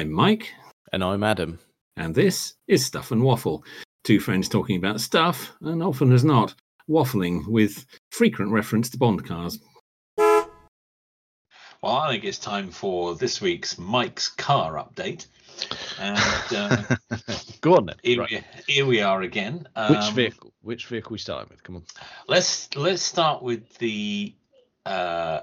I'm Mike, And I'm Adam. and this is Stuff and Waffle. Two friends talking about stuff, and often as not, waffling with frequent reference to Bond cars. Well, I think it's time for this week's Mike's car update. And uh, Go on then. here, Right. we, here we are again. Which Um, vehicle? Which vehicle we starting with? Come on. Let's let's start with the. Uh,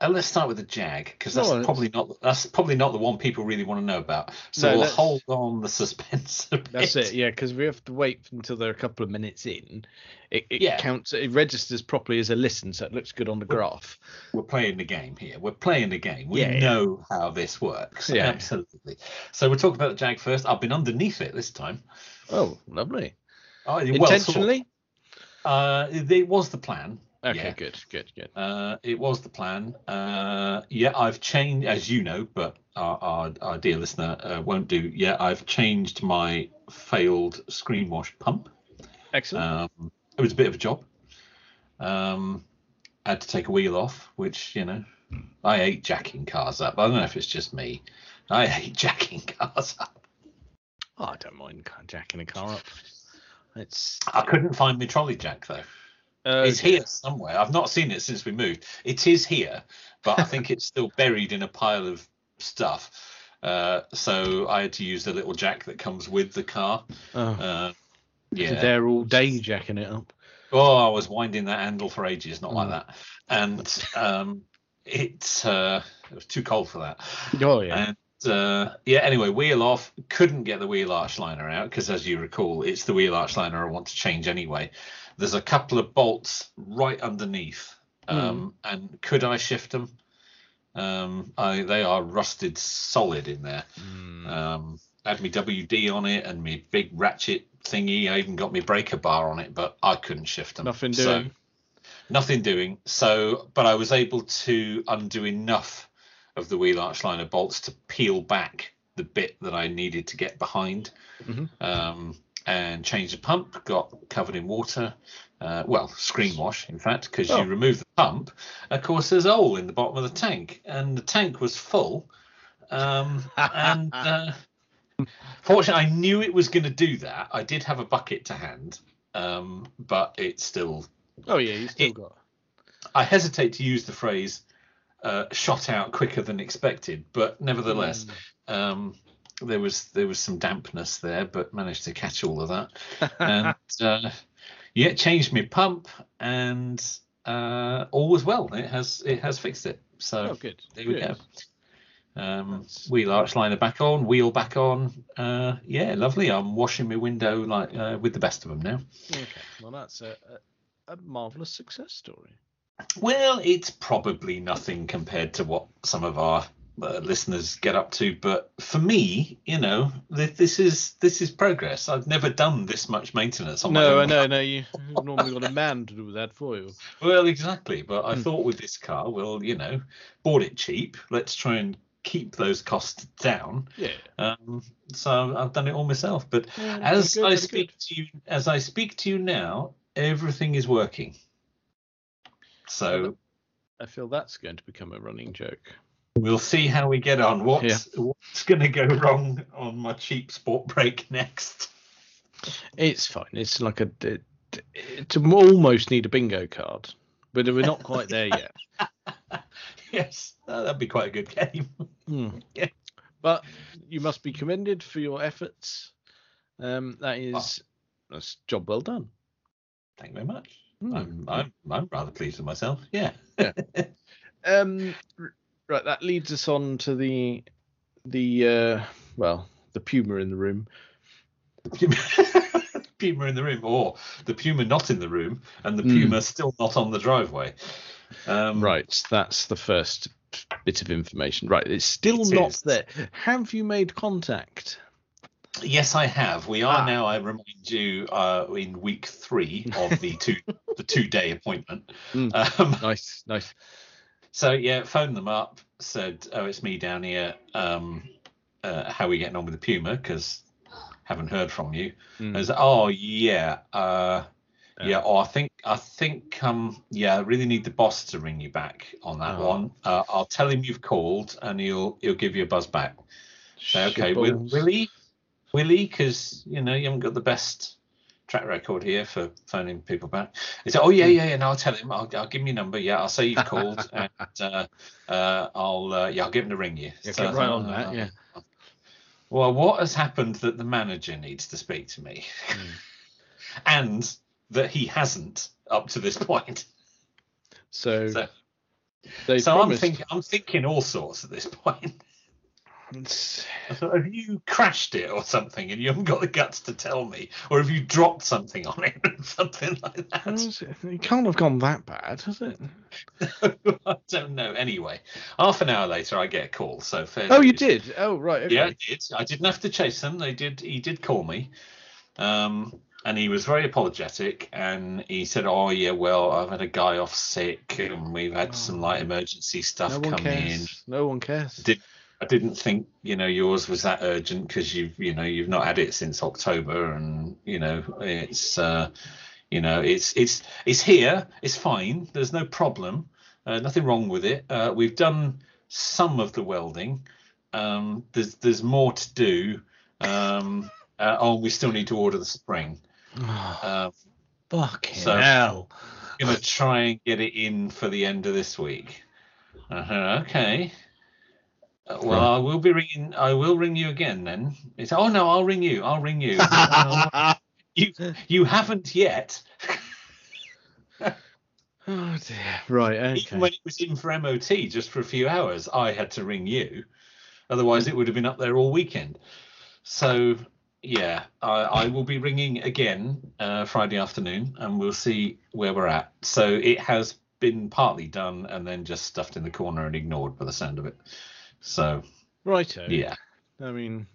uh, let's start with the Jag because that's No, probably not that's probably not the one people really want to know about. So No, we'll hold on the suspense. A bit. That's it. Yeah, because we have to wait until they're a couple of minutes in. It, it Yeah. counts. It registers properly as a listen, so it looks good on the graph. We're playing the game here. We're playing the game. We Yeah, yeah. know how this works. Yeah. Absolutely. So we'll talk about the Jag first. I've been underneath it this time. Oh, lovely. Oh, well, sort of. Intentionally? Uh, it was the plan. Okay, Yeah. good, good, good. Uh, it was the plan. Uh, yeah, I've changed, as you know, but our, our, our dear listener uh, won't do. Yeah, I've changed my failed screen wash pump. Excellent. Um, it was a bit of a job. Um, I had to take a wheel off, which you know, I hate jacking cars up. I don't know if it's just me. I hate jacking cars up. oh, I don't mind jacking a car up. It's. I couldn't find my trolley jack though. Uh, it's here somewhere. I've not seen it since we moved. It is here, but I think it's still buried in a pile of stuff. Uh, so I had to use the little jack that comes with the car. Oh, Uh, yeah. They're all day jacking it up. Oh, I was winding that handle for ages, not like Mm. that. And um, it, uh, it was too cold for that. Oh yeah. And uh, yeah, anyway, wheel off. Couldn't get the wheel arch liner out because, as you recall, it's the wheel arch liner I want to change anyway. There's a couple of bolts right underneath. Um, And could I shift them? Um, I, they are rusted solid in there. Mm. Um, had me WD on it and me big ratchet thingy. I even got me breaker bar on it, but I couldn't shift them. Nothing So- doing. nothing doing. So, but I was able to undo enough of the wheel arch liner bolts to peel back the bit that I needed to get behind, Mhm. um, and changed the pump. Got covered in water. Uh, well, screen wash, in fact, because Oh. you remove the pump. Of course, there's a hole in the bottom of the tank, and the tank was full. Um, and uh, fortunately, I knew it was going to do that. I did have a bucket to hand, um, but it still Oh yeah, you still it- got. I hesitate to use the phrase uh, "shot out quicker than expected," but nevertheless, Mm. um, there was there was some dampness there, but managed to catch all of that. And uh, yeah, changed my pump, and uh, all was well. It has it has fixed it. So oh good. there we go. Um, That's- wheel arch liner back on, wheel back on. Uh, yeah, lovely. I'm washing my window like uh, with the best of them now. Okay, well that's a, a, a marvelous success story. Well, it's probably nothing compared to what some of our uh, listeners get up to, but for me, you know, th- this is this is progress. I've never done this much maintenance on my No, own. I know, no, you you've normally got a man to do that for you. Well, exactly. But I Hmm. thought with this car, well, you know, bought it cheap. Let's try and keep those costs down. Yeah. Um, so I've done it all myself. But Yeah, as good, I speak good. to you, as I speak to you now, everything is working. So I feel that's going to become a running joke. We'll see how we get on. What's what's going to go wrong on my cheap sport brake next? It's fine. It's like a it, to almost need a bingo card, but we're not quite there yet. yes, uh, that'd be quite a good game. Hmm. Yeah. But you must be commended for your efforts. Um, that is that's job well done. Thank you very much. Hmm. I'm, I'm I'm rather pleased with myself. Yeah. Um, r- right, that leads us on to the the uh, well, the puma in the room. Puma in the room, or the Puma not in the room, and the Hmm. Puma still not on the driveway. Um, Right, that's the first bit of information. Right, it's still It not is. there. Have you made contact? Yes, I have. We are Ah. now. I remind you, uh, in week three of the two the two day appointment. Hmm. Um, Nice, nice. So yeah, phoned them up, said, "Oh, it's me down here. Um, uh, how are we getting on with the Puma? Because haven't heard from you." Mm. I was, "Oh yeah, uh, yeah. Yeah. Oh, I think I think um, yeah, I really need the boss to ring you back on that Oh. one. Uh, I'll tell him you've called, and he'll he'll give you a buzz back." Say, okay, will, will he? Will he? Because you know you haven't got the best track record here for phoning people back. He said, "Oh yeah, yeah, yeah." No, I'll tell him. I'll, I'll give him your number. Yeah, I'll say you've called, and uh, uh, I'll uh, yeah, I'll get him to ring you. Yeah, So get right on that. uh, Yeah. Well, what has happened that the manager needs to speak to me, Hmm. and that he hasn't up to this point. So, So, so I'm thinking, I'm thinking all sorts at this point. It's- have you crashed it or something, and you haven't got the guts to tell me, or have you dropped something on it, or something like that? it? Can't have gone that bad, has it? I don't know. Anyway, half an hour later, I get a call. So fair. Oh, you did. Oh, right. Okay. Yeah, I did. I didn't have to chase them. They did. He did call me, um, and he was very apologetic. And he said, "Oh yeah, well, I've had a guy off sick, and we've had some light emergency stuff Oh. no come in." No one cares. Did- I didn't think you know yours was that urgent because you've you know you've not had it since October, and you know it's uh, you know it's it's it's here. It's fine. There's no problem. Uh, nothing wrong with it. Uh, we've done some of the welding. Um, there's there's more to do. Um, uh, oh, we still need to order the spring. Fucking so- hell. gonna try and get it in for the end of this week. Uh-huh, okay. Well, I will be ringing. I will ring you again then. It's oh no, I'll ring you. I'll ring you. You you haven't yet. Oh dear. Right. Okay. Even when it was in for MOT just for a few hours, I had to ring you. Otherwise, it would have been up there all weekend. So yeah, I, I will be ringing again uh, Friday afternoon, and we'll see where we're at. So it has been partly done and then just stuffed in the corner and ignored by the sound of it. So Righto. yeah, I mean,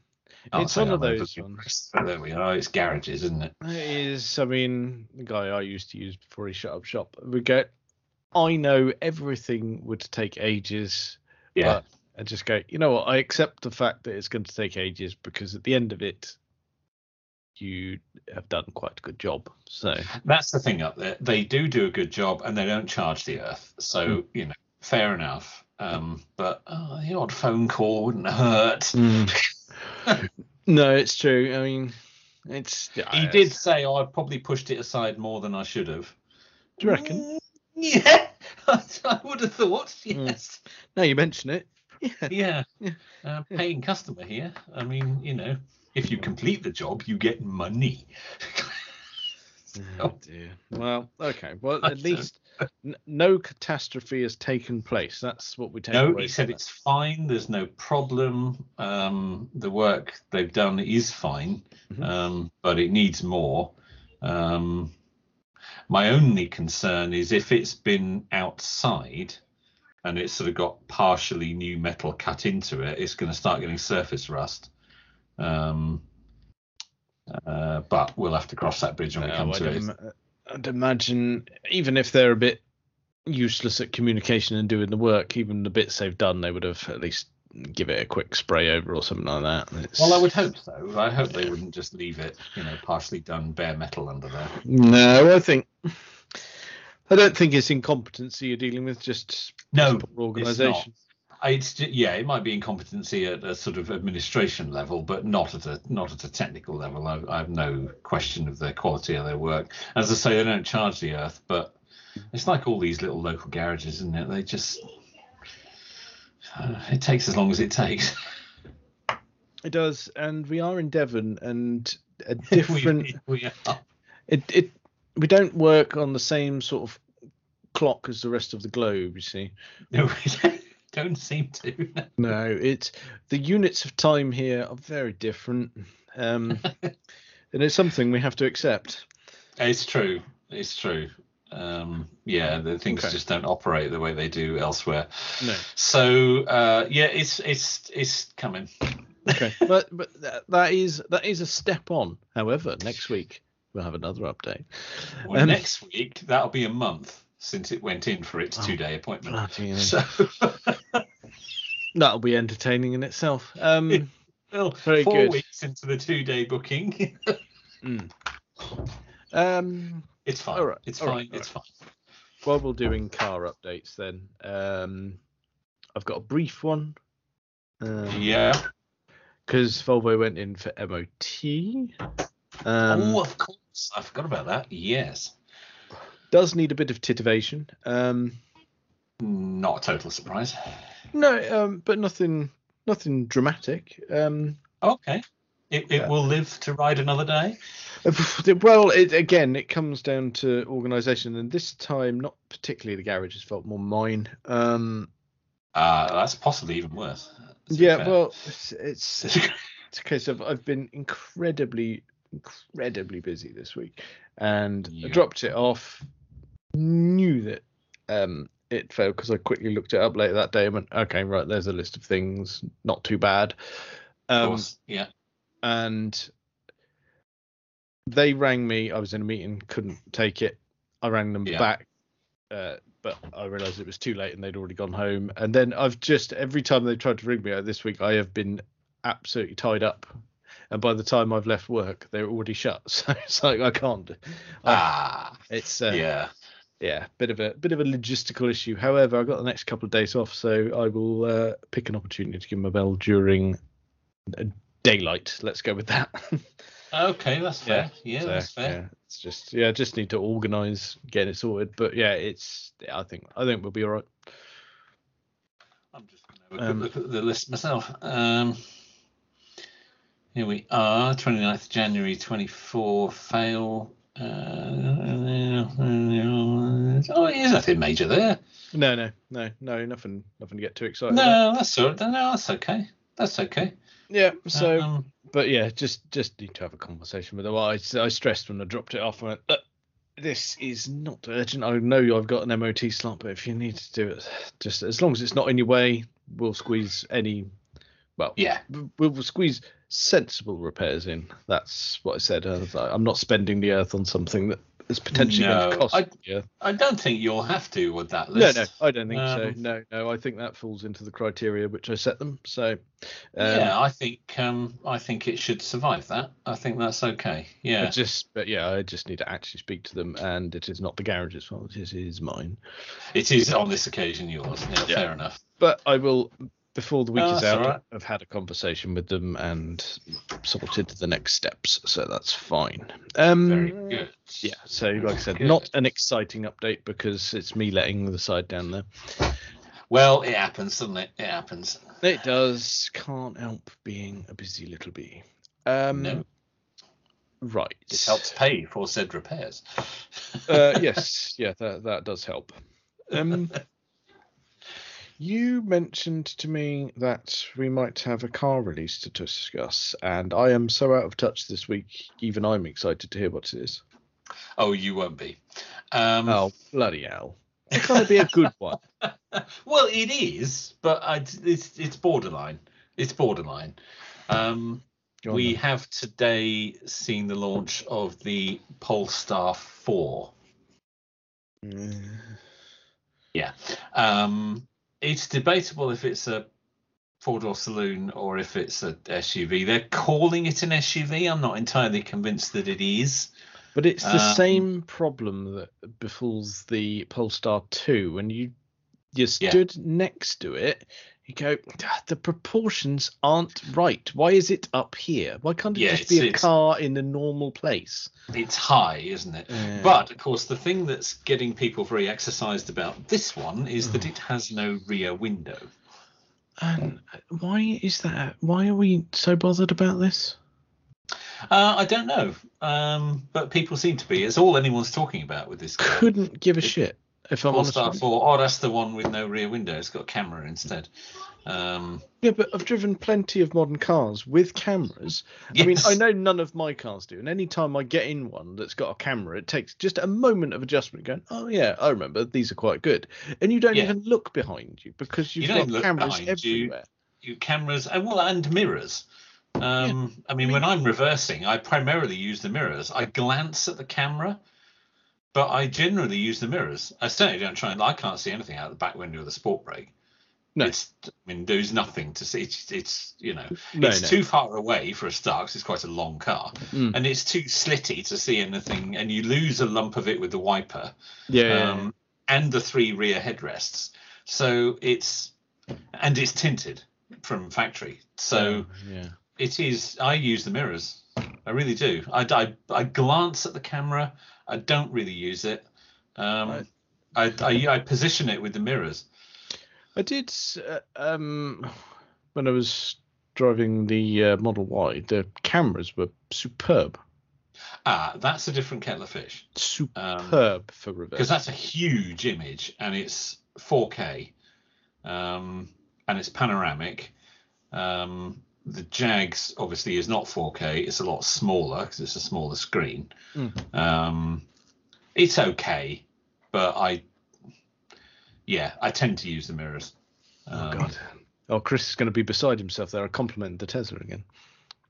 I'll it's one of I'm those ones. There we are. It's garages, isn't it? It is. I mean, the guy I used to use before he shut up shop. We go. I know everything would take ages. Yeah. But I just go. You know what? I accept the fact that it's going to take ages because at the end of it, you have done quite a good job. So That's the thing up there. They do do a good job, and they don't charge the earth. So Hmm. you know, fair enough. Um, but oh, the odd phone call wouldn't hurt. no, it's true. I mean, it's. He did say I probably pushed it aside more than I should have. Do you reckon? Yeah, I would have thought. Mm. Yes. Now you mention it. Yeah. Yeah. Yeah. Uh, paying customer here. I mean, you know, if you complete the job, you get money. Oh dear. Well, okay. Well, at least n- no catastrophe has taken place. That's what we take No, he said it's fine. There's no problem. Um, the work they've done is fine, Mhm. um, but it needs more. Um, my only concern is if it's been outside and it's sort of got partially new metal cut into it, it's going to start getting surface rust. Um, uh, but we'll have to cross that bridge when we come I'd, to it. im- I'd imagine even if they're a bit useless at communication and doing the work, even the bits they've done, they would have at least give it a quick spray over or something like that. It's... Well, I would hope so. I hope they wouldn't just leave it, you know, partially done bare metal under there. No, I think I don't think it's incompetency you're dealing with, just No, organisation. It's yeah, it might be incompetency at a sort of administration level, but not at a not at a technical level. I, I have no question of the quality of their work. As I say, they don't charge the earth, but it's like all these little local garages, isn't it? They just uh, it takes as long as it takes. It does, and we are in Devon, and a We- different. we are. it it we don't work on the same sort of clock as the rest of the globe. You see. No, we don't seem to. No, it's the units of time here are very different, um, and it's something we have to accept. It's true. It's true. Um, yeah, the things Okay. just don't operate the way they do elsewhere. No. So uh, yeah, it's it's it's coming. Okay, but but that, that is that is a step on. However, next week we'll have another update. Well, Um, next week that'll be a month since it went in for its Oh, two-day appointment. So That'll be entertaining in itself. Um, well, Very four good. weeks into the two-day booking, mm. um, it's fine. All right, It's all fine. right, it's fine. while we're doing car updates, then um, I've got a brief one. Um, Yeah. because Volvo went in for MOT. Um, oh, of course. I forgot about that. Yes. Does need a bit of titivation. Um, Not a total surprise. no, um, but nothing, nothing dramatic. Um, Okay. It, it Yeah. will live to ride another day. well, it, again, it comes down to organisation, and this time, not particularly the garage's fault, more mine. Um, Uh, that's possibly even worse. yeah, fair. well, it's, it's it's a case of I've been incredibly, incredibly busy this week, and I dropped it off. Knew that um, it failed because I quickly looked it up later that day and went, okay, right, there's a list of things, not too bad. of Um, course. Yeah. and they rang me. I was in a meeting, couldn't take it. I rang them Yeah. back, uh, but I realised it was too late and they'd already gone home. And then I've just every time they tried to ring me uh, this week, I have been absolutely tied up. And by the time I've left work, they're already shut. So it's like I can't. I, Ah. it's uh, yeah. Yeah, bit of a bit of a logistical issue. However, I've got the next couple of days off, so I will uh, pick an opportunity to give them a bell during uh, daylight. Let's go with that. Okay, that's fair. Yeah, So, that's fair. Yeah, it's just yeah, just need to organise, get it sorted. But yeah, it's yeah, I think I think we'll be all right. I'm just going to have a Um, look at the list myself. Um, here we are, 29th January 24, fail. Uh, oh, there's nothing major there. No, no, no, no, nothing, nothing to get too excited. about. No, that's all, no, that's okay. That's okay. Yeah. So, um, but yeah, just just need to have a conversation with them. I, I stressed when I dropped it off. I went, Look, this is not urgent. I know I've got an MOT slot, but if you need to do it, just as long as it's not in your way, we'll squeeze any. Well, yeah, we'll, we'll squeeze sensible repairs in. That's what I said. I was like, I'm not spending the earth on something that is potentially going to cost I- earth. I don't think you'll have to with that list. no, no, I don't think so. Um, No, no, I think that falls into the criteria which I set them. So, um, yeah, I think um, I think it should survive that. I think that's okay. I Yeah, just, but yeah, I just need to actually speak to them, and it is not the garage's fault. It is mine. it is on this occasion yours. Yeah, Yeah. fair enough. But I will, before the week Oh, is out, right. I've had a conversation with them and sorted the next steps, so that's fine. Um, Very good. Yeah, so like I said, Good. not an exciting update because it's me letting the side down there. Well, it happens, doesn't it? It happens. It does. Can't help being a busy little bee. Um, No. Right. It helps pay for said repairs. Uh, yes, yeah, that that does help. Um, you mentioned to me that we might have a car release to discuss, and I am so out of touch this week. Even I'm excited to hear what it is. Oh, you won't be. Um, Oh bloody hell! It's gonna be a good one. well, it is, but I, it's it's borderline. It's borderline. Um, we then. have today seen the launch of the Polestar 4. Mm, Yeah. Um, it's debatable if it's a four door saloon or if it's a SUV. They're calling it an SUV. I'm not entirely convinced that it is. But it's the Um, same problem that befalls the Polestar 2 when you you Yeah. stood next to it. You go, "Ah, the proportions aren't right. Why is it up here? Why can't it Yeah, just be a car in a normal place? It's high, isn't it? Yeah. But of course, the thing that's getting people very exercised about this one is that it has no rear window. And why is that? Why are we so bothered about this? Uh, I don't know, um, but people seem to be. It's all anyone's talking about with this. Couldn't give a It- shit. If I'm honest. Polestar 4. Oh, that's the one with no rear window. It's got a camera instead. Um, Yeah, but I've driven plenty of modern cars with cameras. Yes. I mean. I know none of my cars do, and any time I get in one that's got a camera, it takes just a moment of adjustment. Going, oh yeah, I remember these are quite good, and you don't Yeah. even look behind you because you've You don't got look cameras behind you. everywhere. you cameras and well and mirrors um i mean when i'm reversing i primarily use the mirrors i glance at the camera but i generally use the mirrors i certainly don't try and i can't see anything out the back window of the sport brake No. it's i mean there's nothing to see it's, it's you know No, it's no. too far away for a start 'cause it's quite a long car Mm. and it's too slitty to see anything and you lose a lump of it with the wiper Yeah, yeah, yeah. um, and the three rear headrests. So it's and it's tinted from factory. So yeah. it is. I use the mirrors. I really do. I, I, I glance at the camera. I don't really use it. Um, I, I, I position it with the mirrors. I did uh, um, when I was driving the uh, Model Y. The cameras were superb, Ah, that's a different kettle of fish superb for reverse. because that's a huge image and it's 4K, um, and it's panoramic. Um, the Jags obviously is not 4K. It's a lot smaller because it's a smaller screen. Mm. Um, it's okay, but I, yeah, I tend to use the mirrors. oh Um, God. Oh, Chris is going to be beside himself there. I complimented the Tesla again.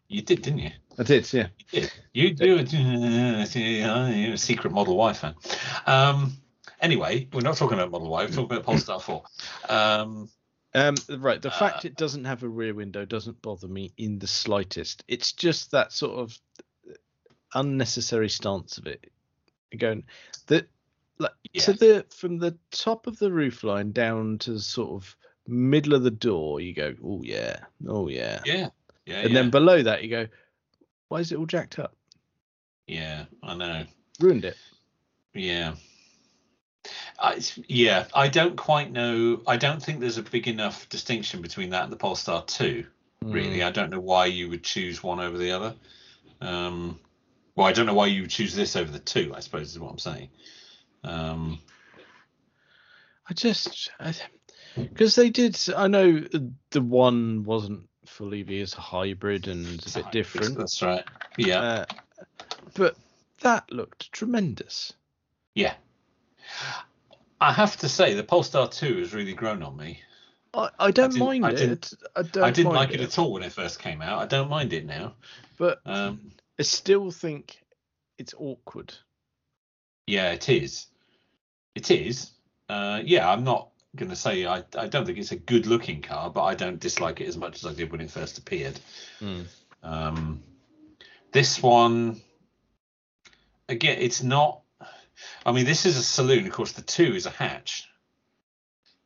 You did, didn't you? I did, yeah. You did. You do it. You're a secret Model Y fan. Um, anyway, we're not talking about Model Y. We're talking about Polestar 4. Um, Um, right. The Uh, fact it doesn't have a rear window doesn't bother me in the slightest. It's just that sort of unnecessary stance of it. Going the like to Yeah. the from the top of the roof line down to the sort of middle of the door. You go, oh yeah, oh yeah, yeah, yeah, and yeah. then below that you go, why is it all jacked up? yeah, I know. Ruined it. Yeah. I, yeah, I don't quite know. I don't think there's a big enough distinction between that and the Polestar 2. Really, Mm. I don't know why you would choose one over the other. Um, well, I don't know why you would choose this over the two. I suppose is what I'm saying. Um, I just because they did. I know the one wasn't fully EV as a hybrid and it's a bit different. That's right. Yeah, Uh, but that looked tremendous. yeah. I have to say, the Polestar 2 has really grown on me. I, I don't didn't- mind I it. didn't- I don't. I didn't like it at all when it first came out. I don't mind it now. But Um, I still think it's awkward. Yeah, it is. It is. Uh, yeah, I'm not going to say I, I don't think it's a good looking car, but I don't dislike it as much as I did when it first appeared. Um, this one, again, it's not. I mean, this is a saloon. Of course, the two is a hatch.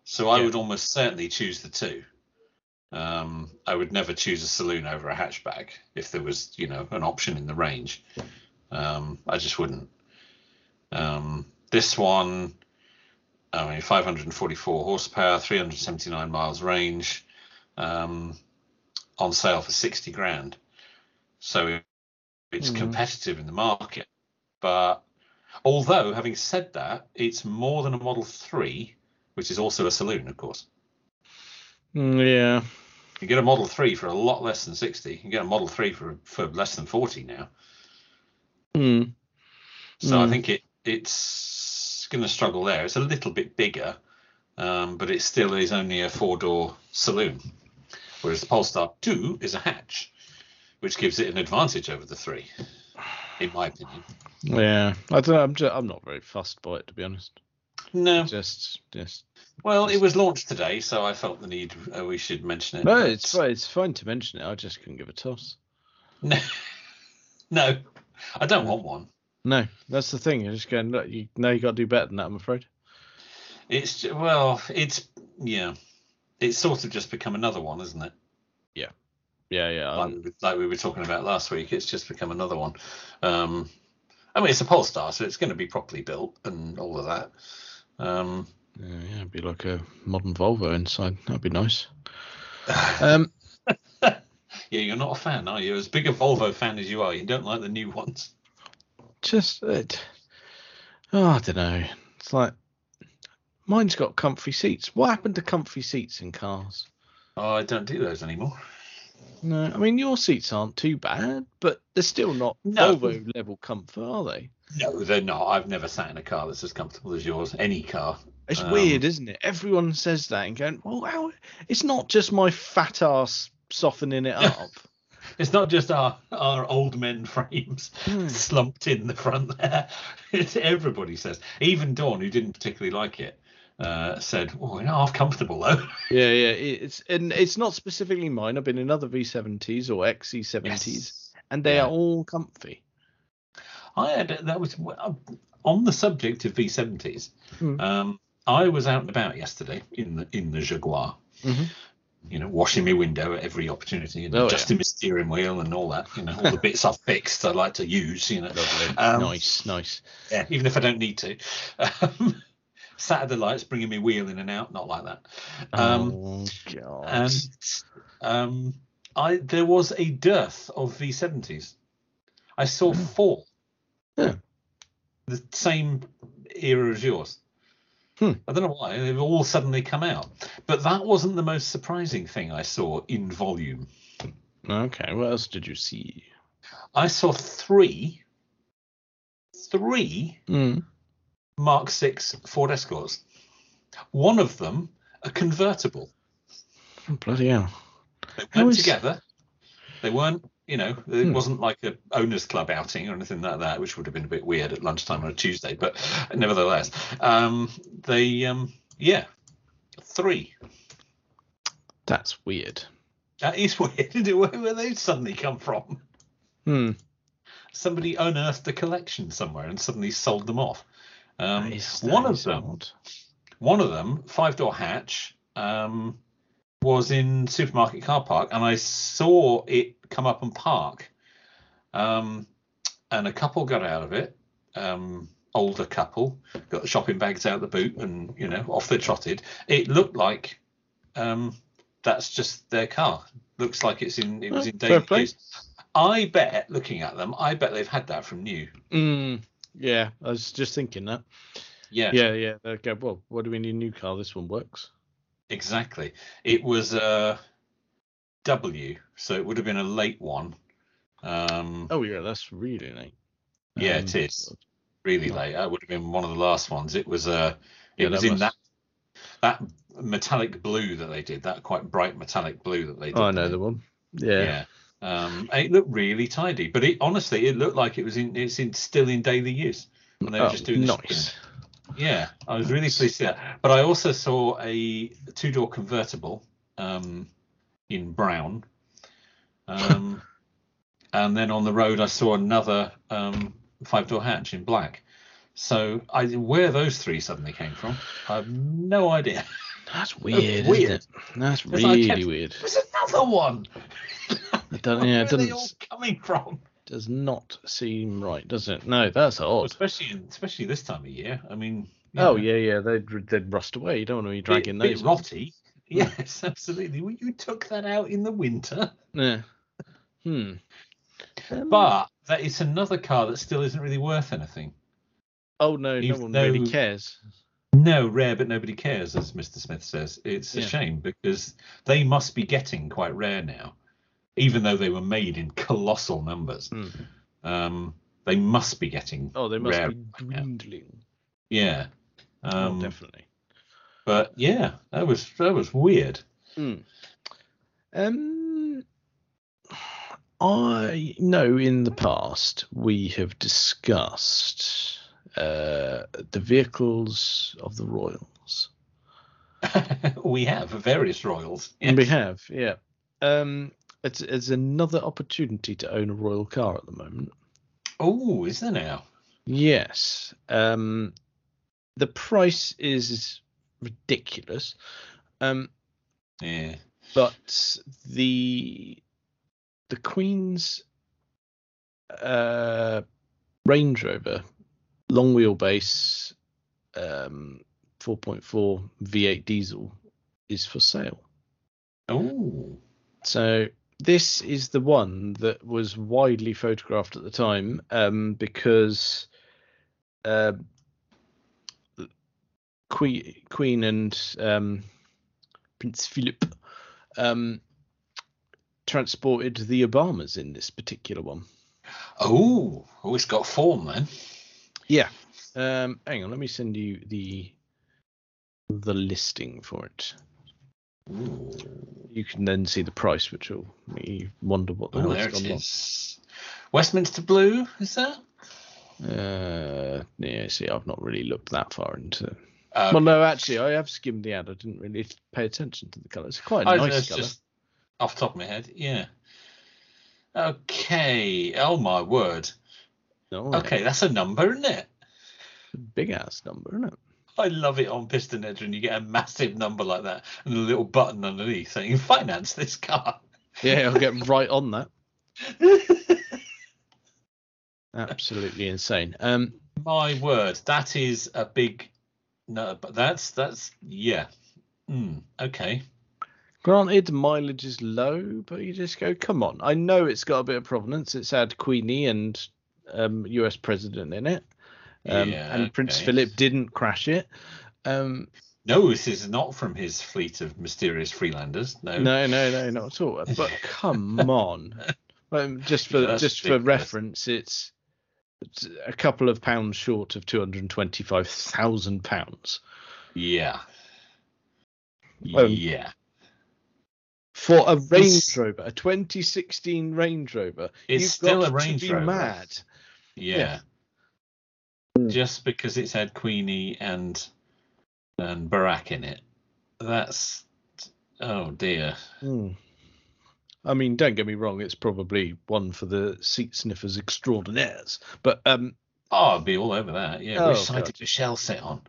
So I Yeah. would almost certainly choose the two. Um, I would never choose a saloon over a hatchback if there was, you know, an option in the range. Um, I just wouldn't. Um, this one, I mean, 544 horsepower, 379 miles range, um, on sale for 60 grand. So it's Mhm. competitive in the market. But although, having said that, it's more than a Model 3, which is also a saloon, of course. Mm, yeah. You get a Model 3 for a lot less than 60. You get a Model 3 for, for less than 40 now. Mm. So I Mm. think it it's going to struggle there. It's a little bit bigger, um, but it still is only a four door saloon, whereas the Polestar 2 is a hatch, which gives it an advantage over the three, in my opinion. Yeah. I don't know. I'm just, I'm not very fussed by it to be honest. No, Just just. well, it was launched today, so I felt the need uh, we should mention it. No, but- it's fine. It's fine to mention it. I just couldn't give a toss. No, no, I don't want one. No, that's the thing. You're just going. Look, you know you got to do better than that. I'm afraid. It's well, it's yeah, it's sort of just become another one, isn't it? Yeah, yeah. like, we were- like we were talking about last week. It's just become another one. Um, I mean, it's a Polestar, so it's going to be properly built and all of that. Um, Yeah, yeah, it'd be like a modern Volvo inside. That'd be nice. Um, yeah, you're not a fan, are you? As big a Volvo fan as you are, you don't like the new ones. just it. Oh, I don't know. It's like mine's got comfy seats. What happened to comfy seats in cars? Oh, I don't do those anymore. No, I mean your seats aren't too bad, but they're still not No. Volvo level comfort, are they? No, they're not. I've never sat in a car that's as comfortable as yours. Any car. It's Um, weird, isn't it? Everyone says that and going, well, how? It's not just my fat ass softening it up. It's not just our our old men frames Hmm. slumped in the front there. It's everybody says. Even Dawn, who didn't particularly like it, uh, said, "Oh, you're not half comfortable though." Yeah, yeah. It's and it's not specifically mine. I've been in other V70s or XC70s, Yes. and they Yeah. are all comfy. I had that was on the subject of V70s. Hmm. Um, I was out and about yesterday in the in the Jaguar, Mhm. you know, washing my window at every opportunity, and Oh, adjusting my steering wheel and all that. You know, all the bits I've fixed, I like to use. You know, Lovely. Um, nice, nice. yeah, even if I don't need to. Um, Saturday lights bringing me wheel in and out, not like that. Um, oh god. and um, I there was a dearth of V70s. I saw four. Yeah. The same era as yours. Hmm. I don't know why they've all suddenly come out, but that wasn't the most surprising thing I saw in volume. okay, what else did you see? I saw three, three Mm. Mark Six Ford Escorts. One of them a convertible. Bloody hell. They is- together. They weren't, you know, it Hmm. wasn't like a owners club outing or anything like that, which would have been a bit weird at lunchtime on a Tuesday. But nevertheless, um, they, um, yeah, three. That's weird. That is weird. Where where they suddenly come from? Hmm. Somebody unearthed a collection somewhere and suddenly sold them off. Um, one of them, odd. one of them, five door hatch, um, was in supermarket car park, and I saw it come up and park. Um, and a couple got out of it, um, older couple, got the shopping bags out the boot, and you know off they trotted. It looked like um, that's just their car. Looks like it's in it was in daily use. I bet, looking at them, I bet they've had that from new. Mm. Yeah, I was just thinking that. Yeah, Yeah, yeah. Okay. well, what do we need a new car? This one works. Exactly. It was a W, so it would have been a late one. Um, Oh yeah, that's really late. Yeah, Um, it is. really late. That would have been one of the last ones. It was uh, it Yeah, was that in must- that that metallic blue that they did. That quite bright metallic blue that they did. Oh, I know the one. Yeah. Yeah. Um, and it looked really tidy, but it honestly it looked like it was in it's in still in daily use. And they were Oh, just doing nice. Yeah, I was really pleased to see that. But I also saw a two door convertible um, in brown. Um, and then on the road, I saw another um, five door hatch in black. So I, where those three suddenly came from, I have no idea. That's weird. weird. Isn't it? That's really kept- weird. There's another one. It doesn't, yeah, Where it are they doesn't all coming from? does not seem right, does it? No, that's odd. Especially, especially this time of year. I mean. Oh know, yeah, yeah. They'd they'd rust away. You don't want to be bit- dragging bit those. rotty. Yes, absolutely. Well, you took that out in the winter. Yeah. Hmm. Um, But it's another car that still isn't really worth anything. oh no, no even one really cares. No, rare, but nobody cares, as Mr. Smith says. It's a Yeah. shame because they must be getting quite rare now, even though they were made in colossal numbers. Hmm. Um, they must be getting Oh, they must be dwindling. Yeah. oh, Um, definitely. but yeah, that was that was weird. Hmm. Um, I know in the past we have discussed uh, the vehicles of the royals. we have various royals. And we have, yeah. Um, it's, it's another opportunity to own a royal car at the moment. Oh, is there now? Yes. Um, the price is ridiculous. Um, Yeah. but the the Queen's uh, Range Rover long wheelbase um, 4.4 V8 diesel is for sale. Oh. So this is the one that was widely photographed at the time um, because uh, Queen, Queen and um, Prince Philip um, transported the Obamas in this particular one. Oh. Oh, it's got form then. Yeah. Um, hang on, let me send you the the listing for it. Ooh. You can then see the price, which will make you wonder what the Oh, hell there it's it gone is. Westminster Blue, is that? Uh, yeah, see, I've not really looked that far into. Uh, Well, no, actually, I have skimmed the ad. I didn't really pay attention to the colour. It's quite a I, nice it's colour. just off the top of my head. Yeah. Okay. Oh my word. No, Okay, that's a number, isn't it? big ass number, isn't it? I love it on PistonHeads when you get a massive number like that and a little button underneath saying finance this car. Yeah, I'll get right on that. Absolutely insane. Um, My word, that is a big no, but that's that's yeah. Mm, okay. Granted, mileage is low, but you just go, come on. I know it's got a bit of provenance. It's had Queenie and um, US president in it. Um, Yeah, and Prince okay. Philip didn't crash it. Um, No, this is not from his fleet of mysterious Freelanders. No. no, no, no, not at all. But come on. Um, just for just for reference, it's, it's a couple of pounds short of two hundred twenty-five thousand pounds Yeah. Um, yeah. for a Range It's- Rover, a 2016 Range Rover. It's You've still got a Range to be Rover. mad. Yeah. Mm. Just because it's had Queenie and and Barack in it. That's oh dear. Hmm. I mean, don't get me wrong; it's probably one for the seat sniffers extraordinaires. But um, Oh, I'd be all over that. Yeah. Oh, Which side God. did Michelle sit on?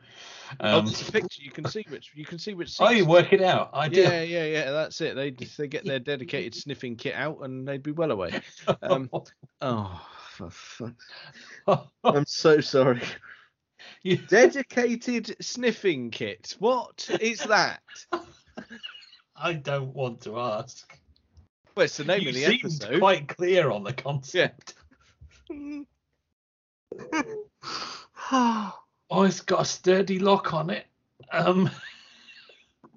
oh, Um, there's a picture. You can see which you can see which. oh, you work it out. I do. yeah, yeah, yeah. That's it. They they get their dedicated sniffing kit out, and they'd be well away. Um, Oh, for! I'm so sorry. You- Dedicated sniffing kit. What is that? I don't want to ask. Well, it's the name you of the seemed episode. quite clear on the concept. Oh, it's got a sturdy lock on it. Um,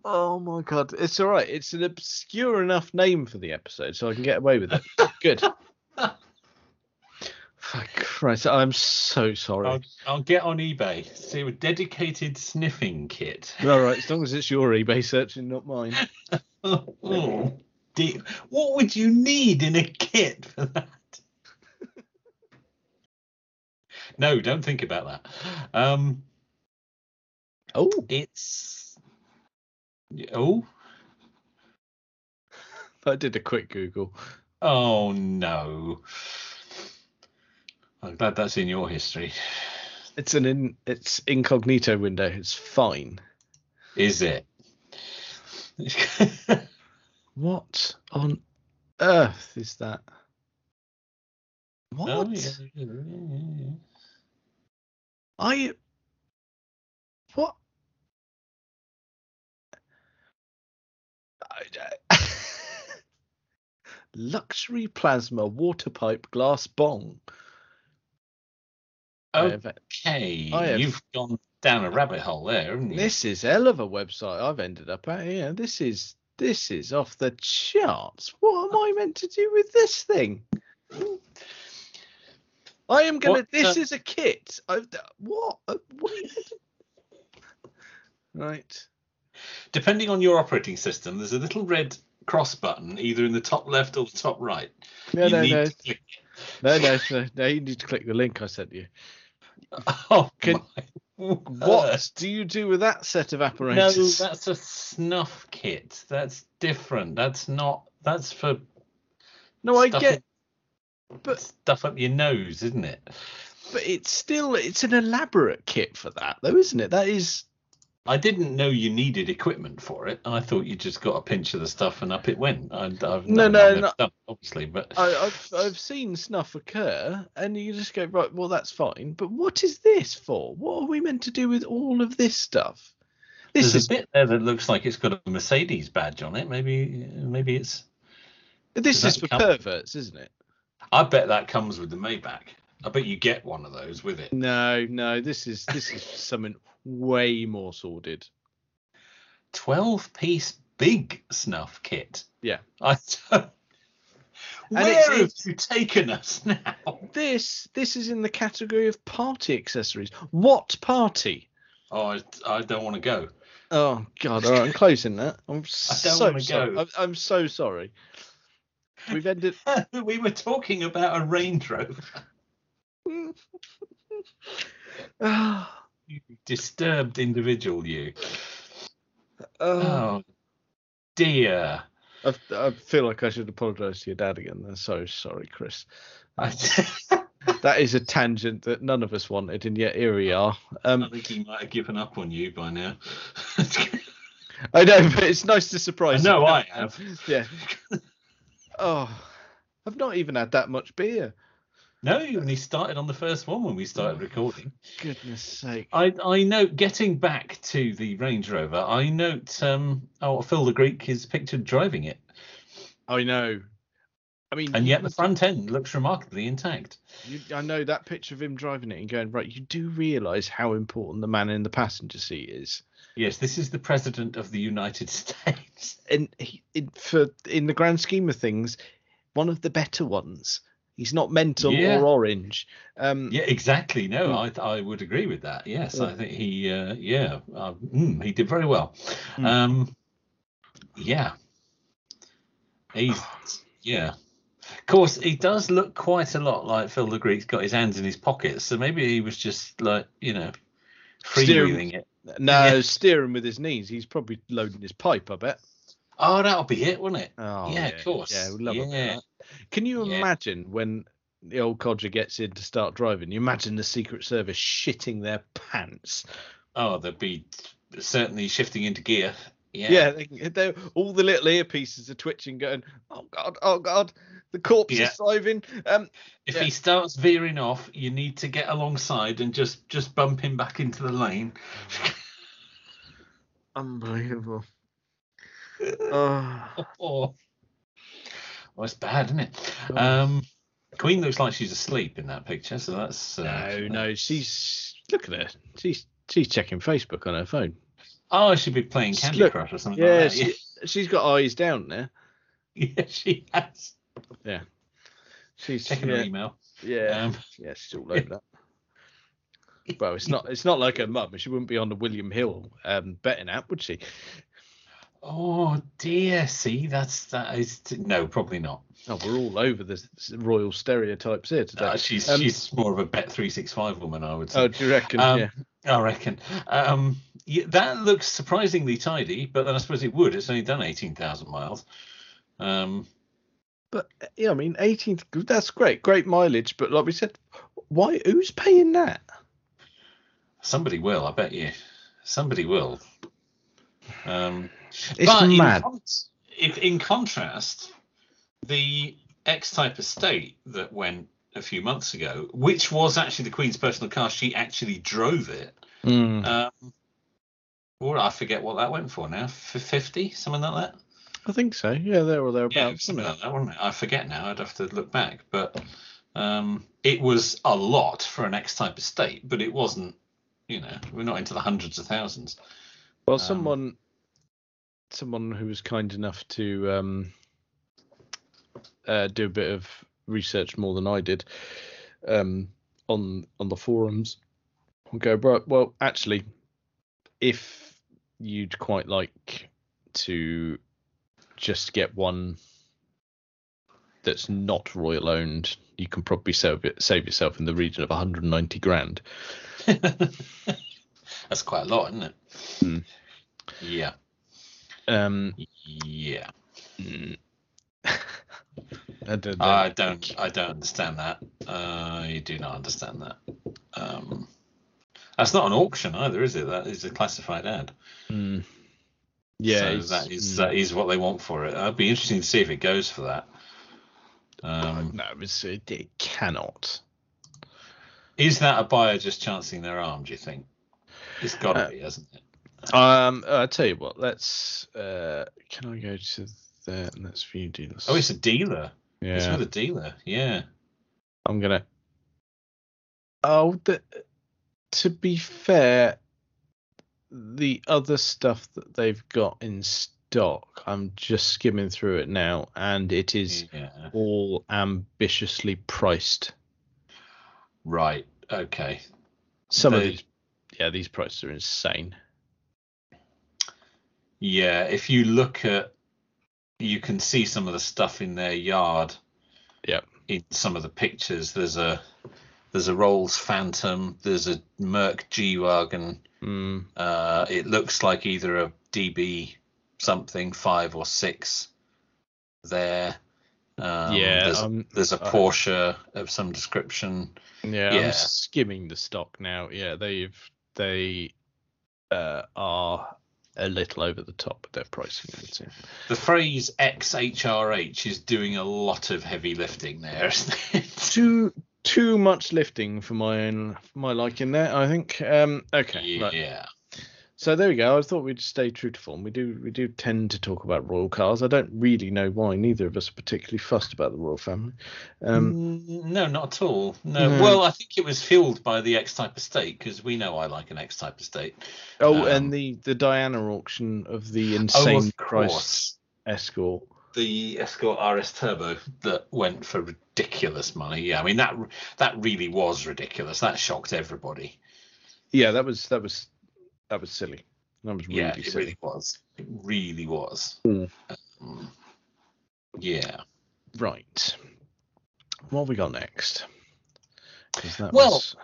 Oh my god, it's all right. It's an obscure enough name for the episode, so I can get away with it. Good. For Christ, I'm so sorry. I'll, I'll get on eBay. See a dedicated sniffing kit. All right, as long as it's your eBay searching, not mine. oh, dear. What would you need in a kit for that? no, don't think about that. Um, Oh, it's oh I did a quick Google. oh no. I'm glad that's in your history. It's an in, it's incognito window. It's fine. Is it? What on earth is that? Oh, what? Oh, yeah, yeah, yeah, yeah. I what? I- Luxury plasma water pipe glass bong. Okay, have- you've gone down a rabbit hole there, haven't you? This is hell of a website I've ended up at here. This is this is off the charts. What am I meant to do with this thing? I am gonna. What, this uh, is a kit. I've, what? Uh, What? Are you meant to... Right. Depending on your operating system, there's a little red cross button either in the top left or the top right. No, you no, need no, no, no, no, no. You need to click the link I sent you. Oh, Can- What do you do with that set of apparatus? No, that's a snuff kit. That's different. That's not. That's for no, I get, up- but- stuff up your nose, isn't it? but it's still it's an elaborate kit for that, though, isn't it? That is. I didn't know you needed equipment for it. I thought you just got a pinch of the stuff and up it went. I, I've No, no, no. done, obviously, but I, I've I've seen snuff occur, and you just go right. Well, that's fine, but what is this for? What are we meant to do with all of this stuff? This there's is a bit there that looks like it's got a Mercedes badge on it. Maybe, maybe it's. this is for count? perverts, isn't it? I bet that comes with the Maybach. I bet you get one of those with it. No, no. This is this is something way more sordid. Twelve piece big snuff kit. Yeah. I don't... And Where it's- have it's- you taken us now? This this is in the category of party accessories. What party? Oh, I, I don't want to go. Oh God! All right, I'm closing that. I'm so sorry. go. I'm, I'm so sorry. We've ended. we were talking about a Range Rover. Ah. Disturbed individual, you. oh. Oh dear. I, I feel like I should apologise to your dad again. I'm so sorry, Chris. I, that is a tangent that none of us wanted, and yet here we are. Um, I think he might have given up on you by now. I know, but it's nice to surprise. No. I have. Yeah. Oh, I've not even had that much beer. No, you only started on the first one when we started recording. Goodness sake. I I note getting back to the Range Rover. I note um oh Phil the Greek is pictured driving it, I know. I mean, and yet the front end looks remarkably intact. You, I know that picture of him driving it and going right. You do realise how important the man in the passenger seat is, Yes, this is the president of the United States. and he, in, for in the grand scheme of things, one of the better ones. He's not mental Yeah. or orange. Um, Yeah, exactly. No, Mm. I I would agree with that. Yes, Yeah. I think he uh, yeah uh, mm, he did very well. Mm. Um, yeah, he's yeah. Of course, he does look quite a lot like Phil the Greek's got his hands in his pockets, so maybe he was just like you know freewheeling it. No, Yeah. steering with his knees. He's probably loading his pipe. I bet. Oh, that'll be it, wouldn't it? Oh, yeah, of course. Yeah, we'd love a bit of yeah. that. Can you Yeah. imagine when the old codger gets in to start driving? You imagine the Secret Service shitting their pants. Oh, they'd be certainly shifting into gear. Yeah. Yeah, they, all the little earpieces are twitching, going, "Oh God, oh God, the corpse Yeah. is driving." Um, If Yeah. he starts veering off, you need to get alongside and just just bump him back into the lane. unbelievable. Oh, oh, well, it's bad, isn't it? Oh. Um, Queen looks like she's asleep in that picture, so that's uh, no, no, she's look at her. She's she's checking Facebook on her phone. Oh, she'd be playing Candy Look, Crush or something Yeah, like that. she, she's got eyes down there. Yeah, yeah, she has. Yeah, she's Checking yeah, her email. yeah, Um, yeah, she's all over that. Well, it's not it's not like her mum. She wouldn't be on the William Hill um, betting app, would she? Oh dear, see, that's that is no, probably not. Oh, we're all over the royal stereotypes here today. Uh, she's Um, she's more of a Bet three six five woman, I would say. Oh, do you reckon? Um, yeah. I reckon. Um, yeah, that looks surprisingly tidy, but then I suppose it would. It's only done 18,000 miles. Um, But yeah, I mean, 18th. That's great, great mileage. But like we said, why? Who's paying that? somebody will, I bet you. Somebody will. Um, It's but mad. In, if, in contrast, the X Type Estate that went a few months ago, which was actually the Queen's personal car, she actually drove it. Mm. Um, or I forget what that went for now, for 50, something like that. I think so. Yeah, there or Yeah, thereabouts. something like that, wasn't it? I forget now. I'd have to look back, but um, it was a lot for an X-type estate, but it wasn't. You know, we're not into the hundreds of thousands. Well, Um, someone, someone who was kind enough to um, uh, do a bit of research more than I did um, on on the forums, will go, right. Well, actually, if you'd quite like to just get one that's not royal owned, you can probably save it, save yourself in the region of 190 grand. That's quite a lot, isn't it? Hmm. Yeah, Um, yeah. mm, I don't, I don't. I don't understand that. I do not understand that. Um, that's not an auction either, is it? That is a classified ad. Mm. Yeah, so that is mm. that is what they want for it. I'd be interesting to see if it goes for that. Uh, Um, no, it's, it, it cannot. Is that a buyer just chancing their arm? Do you think? It's got to Uh, be, hasn't it? Um, I'll tell you what. Let's. Uh, can I go to there and let's view dealers? Oh, it's a dealer. Yeah. It's with a dealer. Yeah. I'm gonna. Oh, the, to be fair, the other stuff that they've got in stock, I'm just skimming through it now, and it is Yeah. all ambitiously priced. Right. Okay. Some of these, yeah, these prices are insane. Yeah. If you look at, you can see some of the stuff in their yard. Yep. In some of the pictures, there's a there's a Rolls Phantom. There's a Merc G wagon. Mm, Uh, it looks like either a DB something five or six there. Um, yeah, there's, um, there's a uh, Porsche of some description. yeah, yeah. I'm skimming the stock now. Yeah, they've they uh, are a little over the top with their pricing. I'd. The phrase XHRH is doing a lot of heavy lifting there, isn't it? Too too much lifting for my own for my liking there. I think. Um, okay, right. So there we go. I thought we'd stay true to form. We do we do tend to talk about royal cars. I don't really know why. Neither of us are particularly fussed about the royal family. Um, no, not at all. No. No. Well, I think it was fueled by the X type estate because we know I like an X type estate. oh, um, and the the Diana auction of the insane oh, of price course. escort. The Escort RS Turbo that went for ridiculous money. Yeah, I mean that that really was ridiculous. That shocked everybody. Yeah, that was that was that was silly. That was really yeah, it silly. really was. It really was. Mm. Um, yeah. Right. What have we got next? Well- was,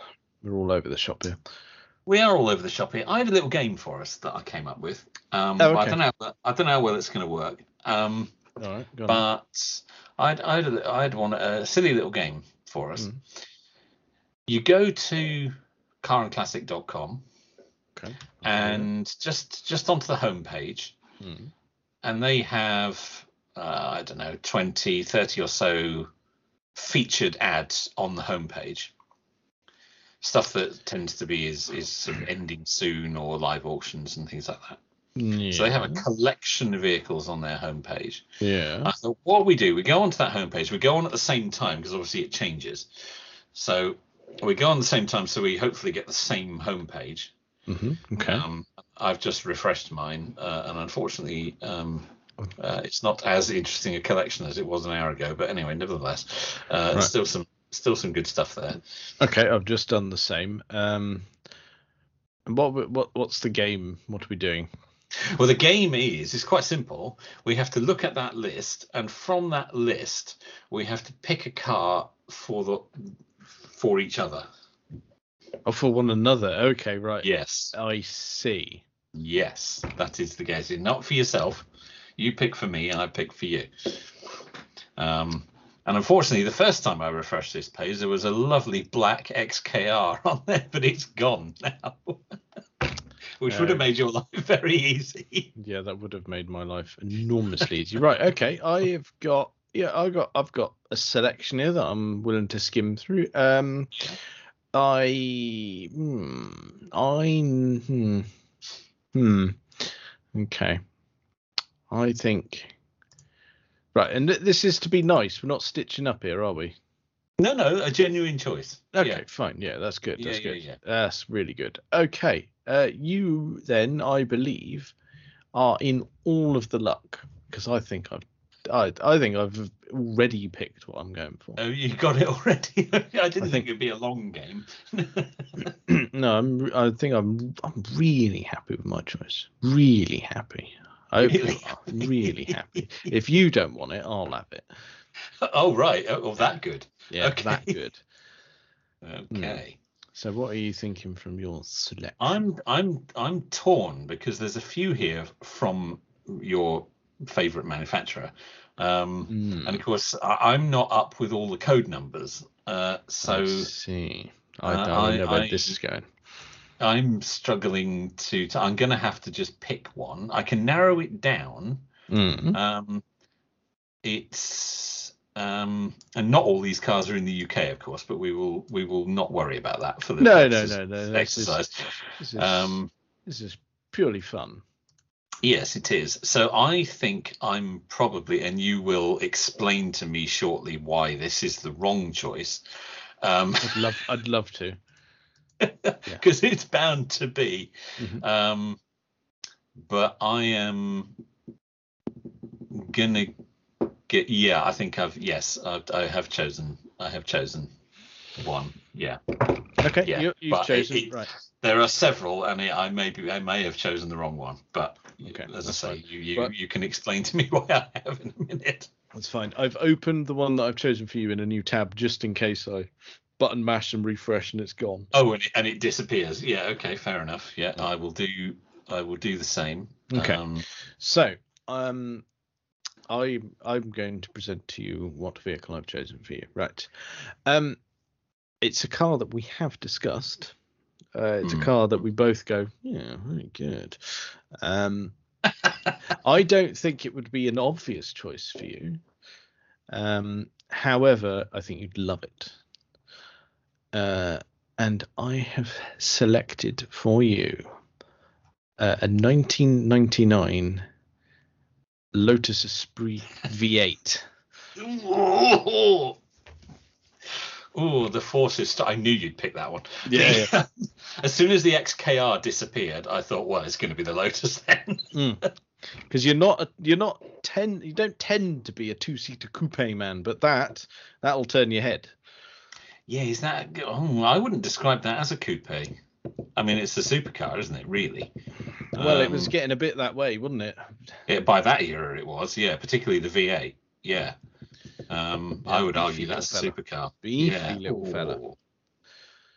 we're all over the shop here. We are all over the shop here. I had a little game for us that I came up with. Um, Oh, but I don't know. I don't know how well it's going to work. Um, All right. Go on. but I'd I'd I'd want a silly little game for us. Mm. You go to carandclassic.com okay. and just just onto the home page, Mm. and they have uh, I don't know 20, 30 or so featured ads on the homepage. Stuff that tends to be is is sort of ending soon or live auctions and things like that. Yeah. So they have a collection of vehicles on their homepage. Yeah. Thought, what we do, we go onto that homepage. We go on at the same time because obviously it changes. So we go on at the same time, so we hopefully get the same homepage. Hmm Okay. Um, I've just refreshed mine, uh, and unfortunately, um, uh, it's not as interesting a collection as it was an hour ago. But anyway, nevertheless, uh, Right. still some still some good stuff there. Okay, I've just done the same. Um, and what what what's the game? What are we doing? Well, the game is it's quite simple. We have to look at that list, and from that list, we have to pick a car for the for each other. Oh, for one another. Okay, right. Yes. I see. Yes, that is the case. Not for yourself. You pick for me, and I pick for you. Um, and unfortunately, the first time I refreshed this page, there was a lovely black XKR on there, but it's gone now, which would have Uh, made your life very easy. Yeah, that would have made my life enormously easy. Right. Okay. I have got. Yeah, I got. I've got a selection here that I'm willing to skim through. Um, I. Hmm. I. Hmm. Hmm. Okay. I think. Right, and th- this is to be nice. We're not stitching up here, are we? No, no, a genuine choice. Okay, Yeah. fine. Yeah, that's good. That's yeah, good. yeah. That's really good. Okay. Uh, you then, I believe, are in all of the luck because I think I've, I, I think I've already picked what I'm going for. Oh, you got it already. I didn't think- think it'd be a long game. no, I'm. I think I'm. I'm really happy with my choice. Really happy. I hope Really are. really happy. If you don't want it, I'll have it. oh, right. Oh, oh, that good. Yeah, Okay. that good. Okay. Hmm. So, what are you thinking from your select? I'm I'm I'm torn because there's a few here from your favorite manufacturer, um, Mm, and of course I, I'm not up with all the code numbers, uh, so I see. I uh, don't I- know where I- this is going. I'm struggling to, to. I'm going to have to just pick one. I can narrow it down. Mm. Um, it's um, and not all these cars are in the UK, of course, but we will we will not worry about that for the No, no, no, no. This is, exercise. this is, Um, this is purely fun. Yes, it is. So I think I'm probably, and you will explain to me shortly why this is the wrong choice, um, I'd love, I'd love to. because it's bound to be. Mhm. Um, but I am gonna get. Yeah, I think I've. Yes, I, I have chosen. I have chosen one. Yeah, Okay, Yeah, you, you've but it- chosen it- right. there are several, and I may be. I may have chosen the wrong one, but. Okay, as I say, fine. you you, But- you can explain to me why I have in a minute. That's fine. I've opened the one that I've chosen for you in a new tab just in case I button mash and refresh and it's gone. Oh, and it, and it disappears. Yeah. Okay. Fair enough. Yeah, I will do. I will do the same. Okay. Um, So, um, I I'm going to present to you what vehicle I've chosen for you. Right. Um, it's a car that we have discussed. Uh, it's Hmm. a car that we both go, yeah, very good. Um, I don't think it would be an obvious choice for you. Um, however, I think you'd love it. Uh, and I have selected for you uh, a 1999 Lotus Esprit V8. Oh, the forces. St- I knew you'd pick that one. Yeah, as soon as the XKR disappeared, I thought, well, it's going to be the Lotus then. Because you're not a, you're not ten you don't tend to be a two seater coupe man, but that that'll turn your head. yeah, is that? Oh, I wouldn't describe that as a coupe. I mean, it's a supercar, isn't it? Really. Well, it was Um, getting a bit that way, wasn't it? it, by that era, it was. Yeah, particularly the V8. Yeah. Um, I would argue that's a supercar. Beefy yeah. little fella. Oh,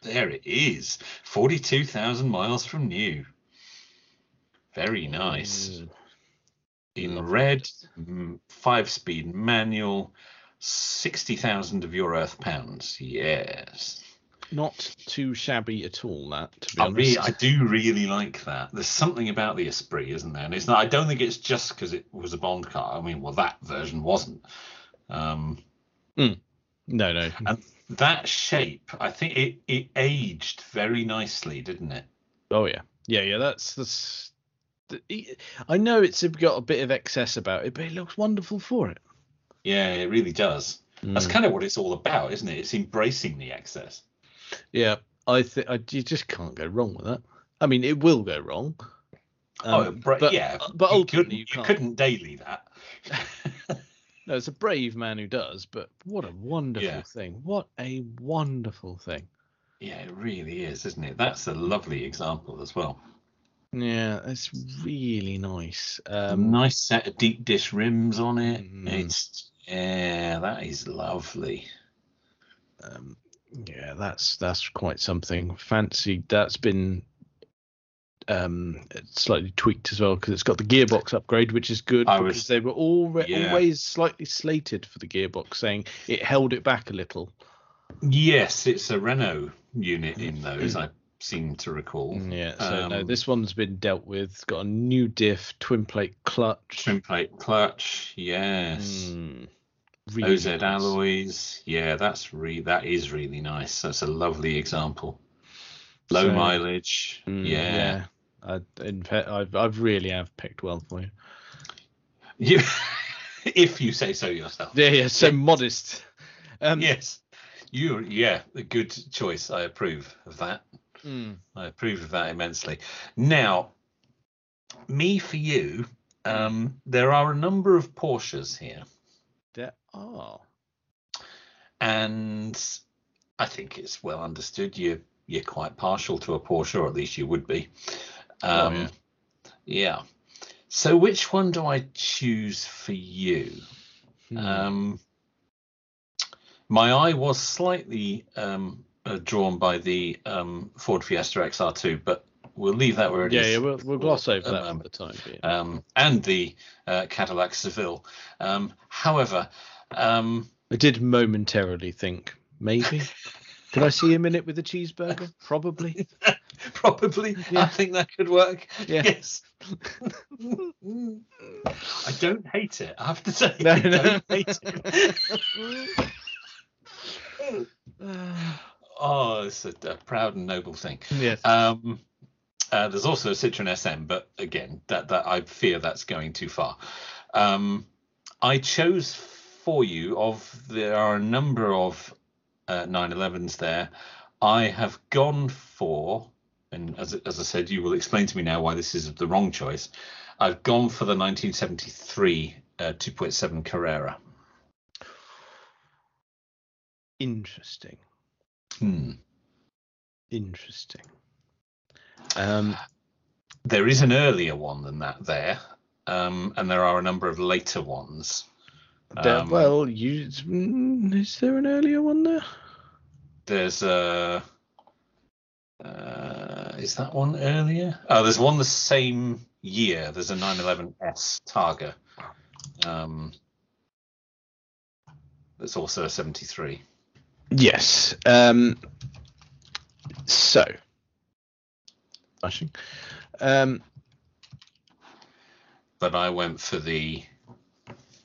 There it is. Forty-two thousand miles from new. Very nice. Mm, in Lovely. red, mm, five-speed manual, sixty thousand of your Earth pounds. Yes, Not too shabby at all. That to be I, honest. really, I do really like that. There's something about the Esprit, isn't there? And it's not. I don't think it's just because it was a Bond car. I mean, well, that version wasn't. Um, no, no. and that shape, I think it it aged very nicely, didn't it? Oh yeah, yeah, yeah. That's that's. the- I know it's got a bit of excess about it, but it looks wonderful for it. Yeah, it really does. That's Mm. kind of what it's all about, isn't it? It's embracing the excess. Yeah, I think I you just can't go wrong with that. I mean, it will go wrong. oh, um, bra- but- yeah, but you couldn't, you you couldn't daily that. No, it's a brave man who does, but what a wonderful Yeah. thing. What a wonderful thing. Yeah, it really is, isn't it? That's a lovely example as well. Yeah, it's really nice. A Um, nice set of deep dish rims on it. Mm. It's yeah, that is lovely. um, yeah, that's that's quite something. Fancy that's been um slightly tweaked as well because it's got the gearbox upgrade, which is good I because was- they were all Yeah. always slightly slated for the gearbox, saying it held it back a little. Yes, it's a Renault unit in those. I seem to recall. Mm, Yeah, so no, Um, this one's been dealt with. It's got a new diff, twin plate clutch. Twin plate clutch. Yes. Mm, really OZ nice. alloys. Yeah, that's re that is really nice. That's a lovely example. Low So- mileage. Mm, yeah. yeah. I, in fact, I've I've really have picked well for you. You, if you say so yourself. Yeah, yeah. So modest. Um, Yes. You yeah, a good choice. I approve of that. mm, I approve of that immensely. Now, me for you, um, there are a number of Porsches here, there are. and I think it's well understood you you're quite partial to a Porsche, or at least you would be. Oh, Um, yeah. yeah. So which one do I choose for you? Hmm. Um, my eye was slightly um, uh, drawn by the um, Ford Fiesta XR2, but we'll leave that where it yeah, is. yeah. We'll, we'll gloss over that for the time being. Um, and the uh, Cadillac Seville. Um, however, um, I did momentarily think maybe. Could I see him in it with a cheeseburger? Probably. probably I think that could work. Yeah. Yes. I don't hate it. I have to say, No, I no. don't hate it. oh, it's a, a proud and noble thing. yes. Um, uh, there's also a Citroen SM, but again, that that I fear that's going too far. Um, I chose for you of there are a number of uh, 911s there. I have gone for, and as as I said, you will explain to me now why this is the wrong choice. I've gone for the 1973 uh, 2.7 Carrera. Interesting. Hmm. Interesting. Um, There is an earlier one than that there, um, and there are a number of later ones. there- Um, well, you mm, is there an earlier one there? There's a. Uh, is that one earlier? Oh, there's one the same year. There's a 911S Targa. Um, that's also a 73. Yes. Um, so, flashing. Um, But I went for the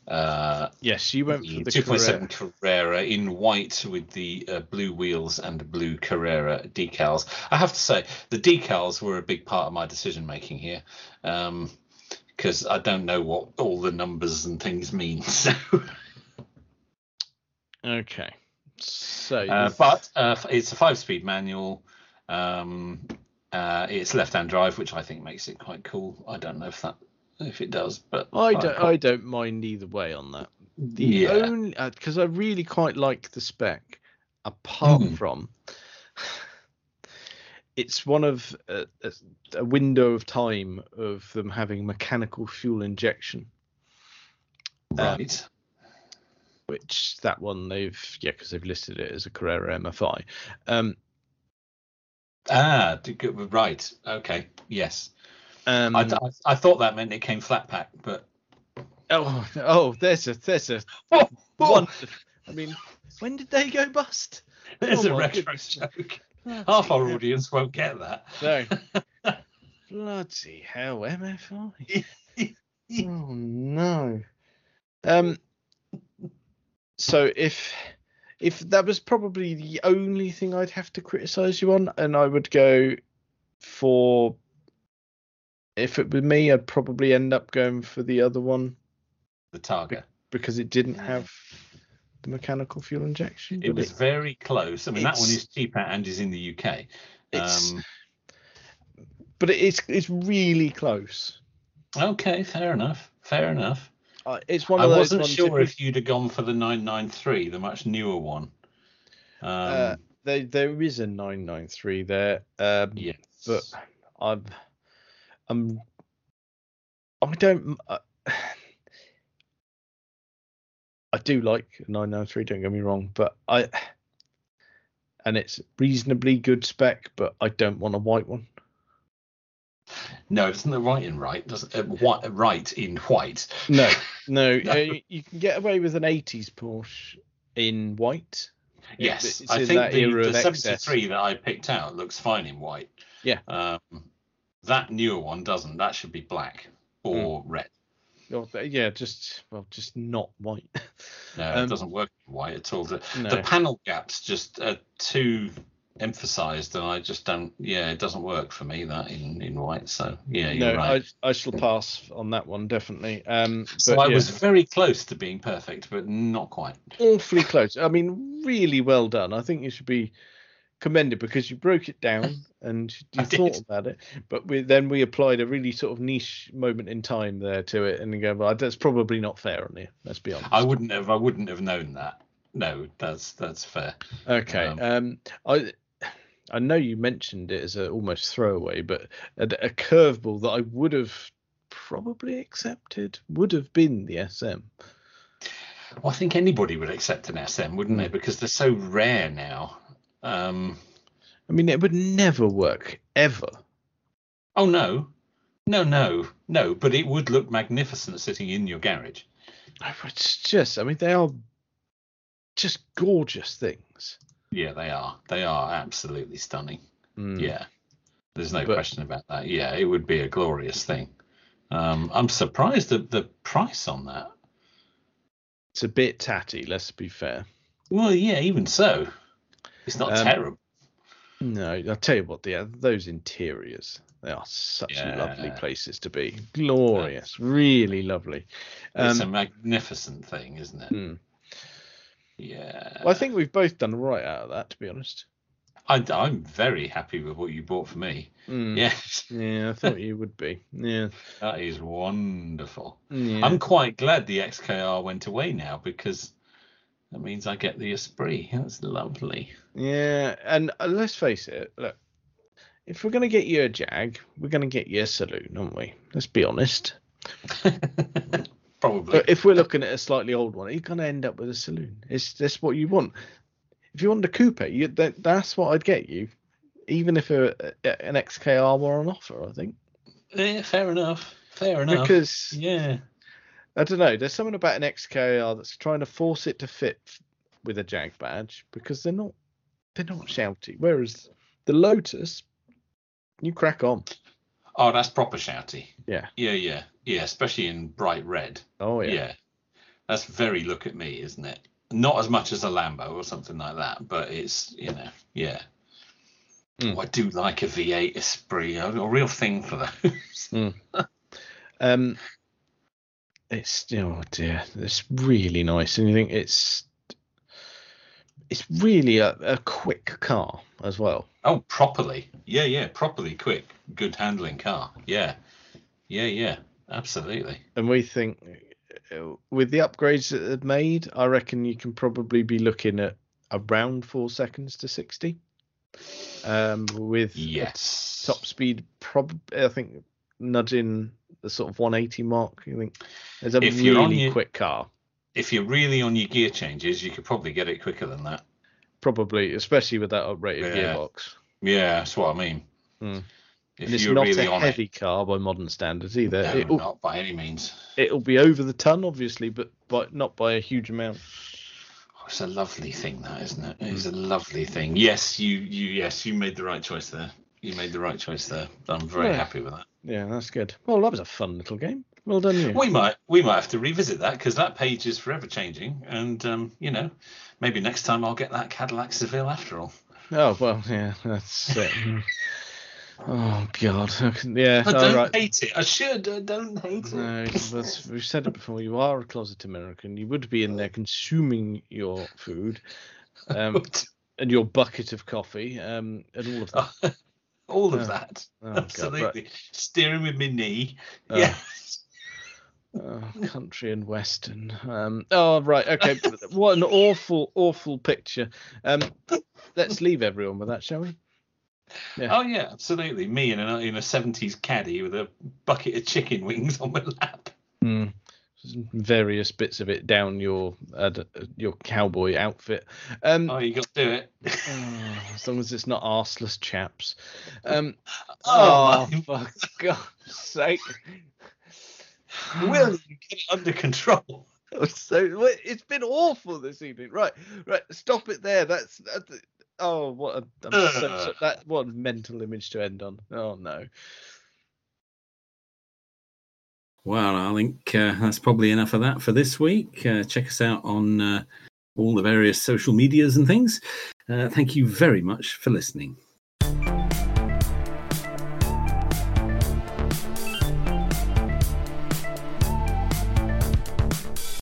uh, yes, you went for the the 2.7 Carrera. Carrera in white with the uh, blue wheels and blue Carrera decals. I have to say, the decals were a big part of my decision making here because I don't know what all the numbers and things mean. So, Okay. So, uh, but uh, it's a five speed manual. Um, uh, it's left hand drive, which I think makes it quite cool. I don't know if that if it does, but I don't. quite- I don't mind either way on that. The yeah. only because I really quite like the spec, apart Mhm. from it's one of a, a, a window of time of them having mechanical fuel injection, right. which that one they've yeah because they've listed it as a Carrera MFI. Um, Ah, right. Okay. Yes. um, I, I, I thought that meant it came flat pack, but oh oh there's a there's a oh, one. I mean, when did they go bust? there's Oh a retro goodness. joke. Bloody Half our hell. audience won't get that. No. Bloody hell, MFI. oh no. Um. So if if that was probably the only thing I'd have to criticize you on, and I would go for if it were me, I'd probably end up going for the other one The Targa. because it didn't have the mechanical fuel injection. It but was very close. I mean, that one is cheaper and is in the UK. It's- Um, but it's it's really close. okay, fair enough. Fair enough. Uh, it's one I those wasn't ones sure if if you'd have gone for the 993, the much newer one. Um, Uh, there there is a 993 there. Um, yes. but I'm I'm I don't uh, I do like 993 don't get me wrong but I and it's reasonably good spec but I don't want a white one no, it's not right in right. Doesn't uh, right in white. no no, No. Uh, you- can get away with an 80s Porsche in white Yes, it's I in think the, the of excess. 73 that I picked out looks fine in white. Yeah. Um, that newer one doesn't. That should be black or Hmm. red. Or, yeah just well just not white No, Um, it doesn't work in white at all. The, no the panel gaps just are too emphasized, and I just don't. Yeah, it doesn't work for me that in in white. So yeah, you're no right. I, I shall pass on that one definitely um so but I yeah. was very close to being perfect, but not quite. awfully close. I mean, really well done. I think you should be commended because you broke it down and you thought did. about it. But we, then we applied a really sort of niche moment in time there to it, and you go, well, that's probably not fair on you. Let's be honest. I wouldn't have. I wouldn't have known that. No, that's that's fair. Okay. um, Um, I I know you mentioned it as a almost throwaway, but a, a curveball that I would have probably accepted would have been the SM. Well, I think anybody would accept an SM, wouldn't they? Because they're so rare now. Um, I mean, it would never work ever. oh no, no, no, no. But it would look magnificent sitting in your garage. It's just, I mean, they are just gorgeous things. Yeah, they are. They are absolutely stunning. Mm. Yeah, there's no But- question about that. Yeah, it would be a glorious thing. Um, I'm surprised at the price on that. It's a bit tatty, let's be fair. Well, yeah, even so, it's not Um, terrible. No, I'll tell you what, yeah, those interiors, they are such lovely places to be. Glorious, really lovely. It's a Um, magnificent thing, isn't it? mm. Yeah. Well, I think we've both done right out of that, to be honest. I, I'm very happy with what you bought for me. Mm. Yes, Yeah, I thought you would be. Yeah. that is wonderful. yeah. I'm quite glad the XKR went away now because that means I get the Esprit. That's lovely. Yeah, and uh, let's face it, look, if we're going to get you a Jag, we're going to get you a saloon, aren't we? Let's be honest. Probably. But if we're looking at a slightly old one, you're going to end up with a saloon. It's that's what you want. If you want a coupe, you, that, that's what I'd get you, even if a, a- an XKR were on offer. I think Yeah, fair enough. Fair enough. because yeah. I don't know. There's something about an XKR that's trying to force it to fit with a Jag badge because they're not they're not shouty. Whereas the Lotus, you crack on. Oh, that's proper shouty. Yeah. Yeah, yeah, yeah. Especially in bright red. Oh Yeah. yeah. That's very look at me, isn't it? Not as much as a Lambo or something like that, but it's you know, yeah. Mm. Oh, I do like a V8 Esprit. I've got a real thing for those. Um, it's oh dear, it's really nice, and you think it's it's really a, a quick car as well. Oh, properly. Yeah, yeah, properly quick, good handling car. Yeah, yeah, yeah, absolutely. And we think uh, with the upgrades that they've made, I reckon you can probably be looking at around four seconds to sixty. Um, with Yes. top speed, prob I think nudging the sort of 180 mark. You think it's a If you're on really your- quick car. If you're really on your gear changes, you could probably get it quicker than that. Probably, especially with that uprated Yeah. gearbox. Yeah, that's what I mean. Hmm. If And it's not really a heavy car by modern standards either. no, it'll, not by any means. it'll be over the ton, obviously, but but not by a huge amount. Oh, it's a lovely thing, that isn't it? It's a Hmm. lovely thing. Yes, you, you, yes, you made the right choice there. You made the right choice there. I'm very Yeah. happy with that. Yeah, that's good. Well, that was a fun little game. Well done, you. We might, we might have to revisit that because that page is forever changing, and um, you know, maybe next time I'll get that Cadillac Seville after all. Oh well, yeah, that's it. oh God, yeah. I don't right. hate it. I should. I don't hate it. No, but we've said it before. You are a closet American. You would be in there consuming your food, um, and your bucket of coffee, um, and all of that. all of Oh. that. Oh, God. Absolutely. Steering with my knee. Oh. Yeah. Oh, country and western. Um, oh right, okay. what an awful, awful picture. Um, let's leave everyone with that, shall we? Yeah. Oh yeah, absolutely. Me in a in a seventies caddy with a bucket of chicken wings on my lap. Hmm. Various bits of it down your uh, your cowboy outfit. Um, Oh, you got to do it. oh, as long as it's not arseless chaps. Um, Oh, oh, for God's sake! Will you get it under control? so it's been awful this evening. Right, right. Stop it there. That's, that's oh, what a I'm so, so, that what a mental image to end on. Oh no. Well, I think uh, that's probably enough of that for this week. Uh, check us out on uh, all the various social medias and things. Uh, thank you very much for listening.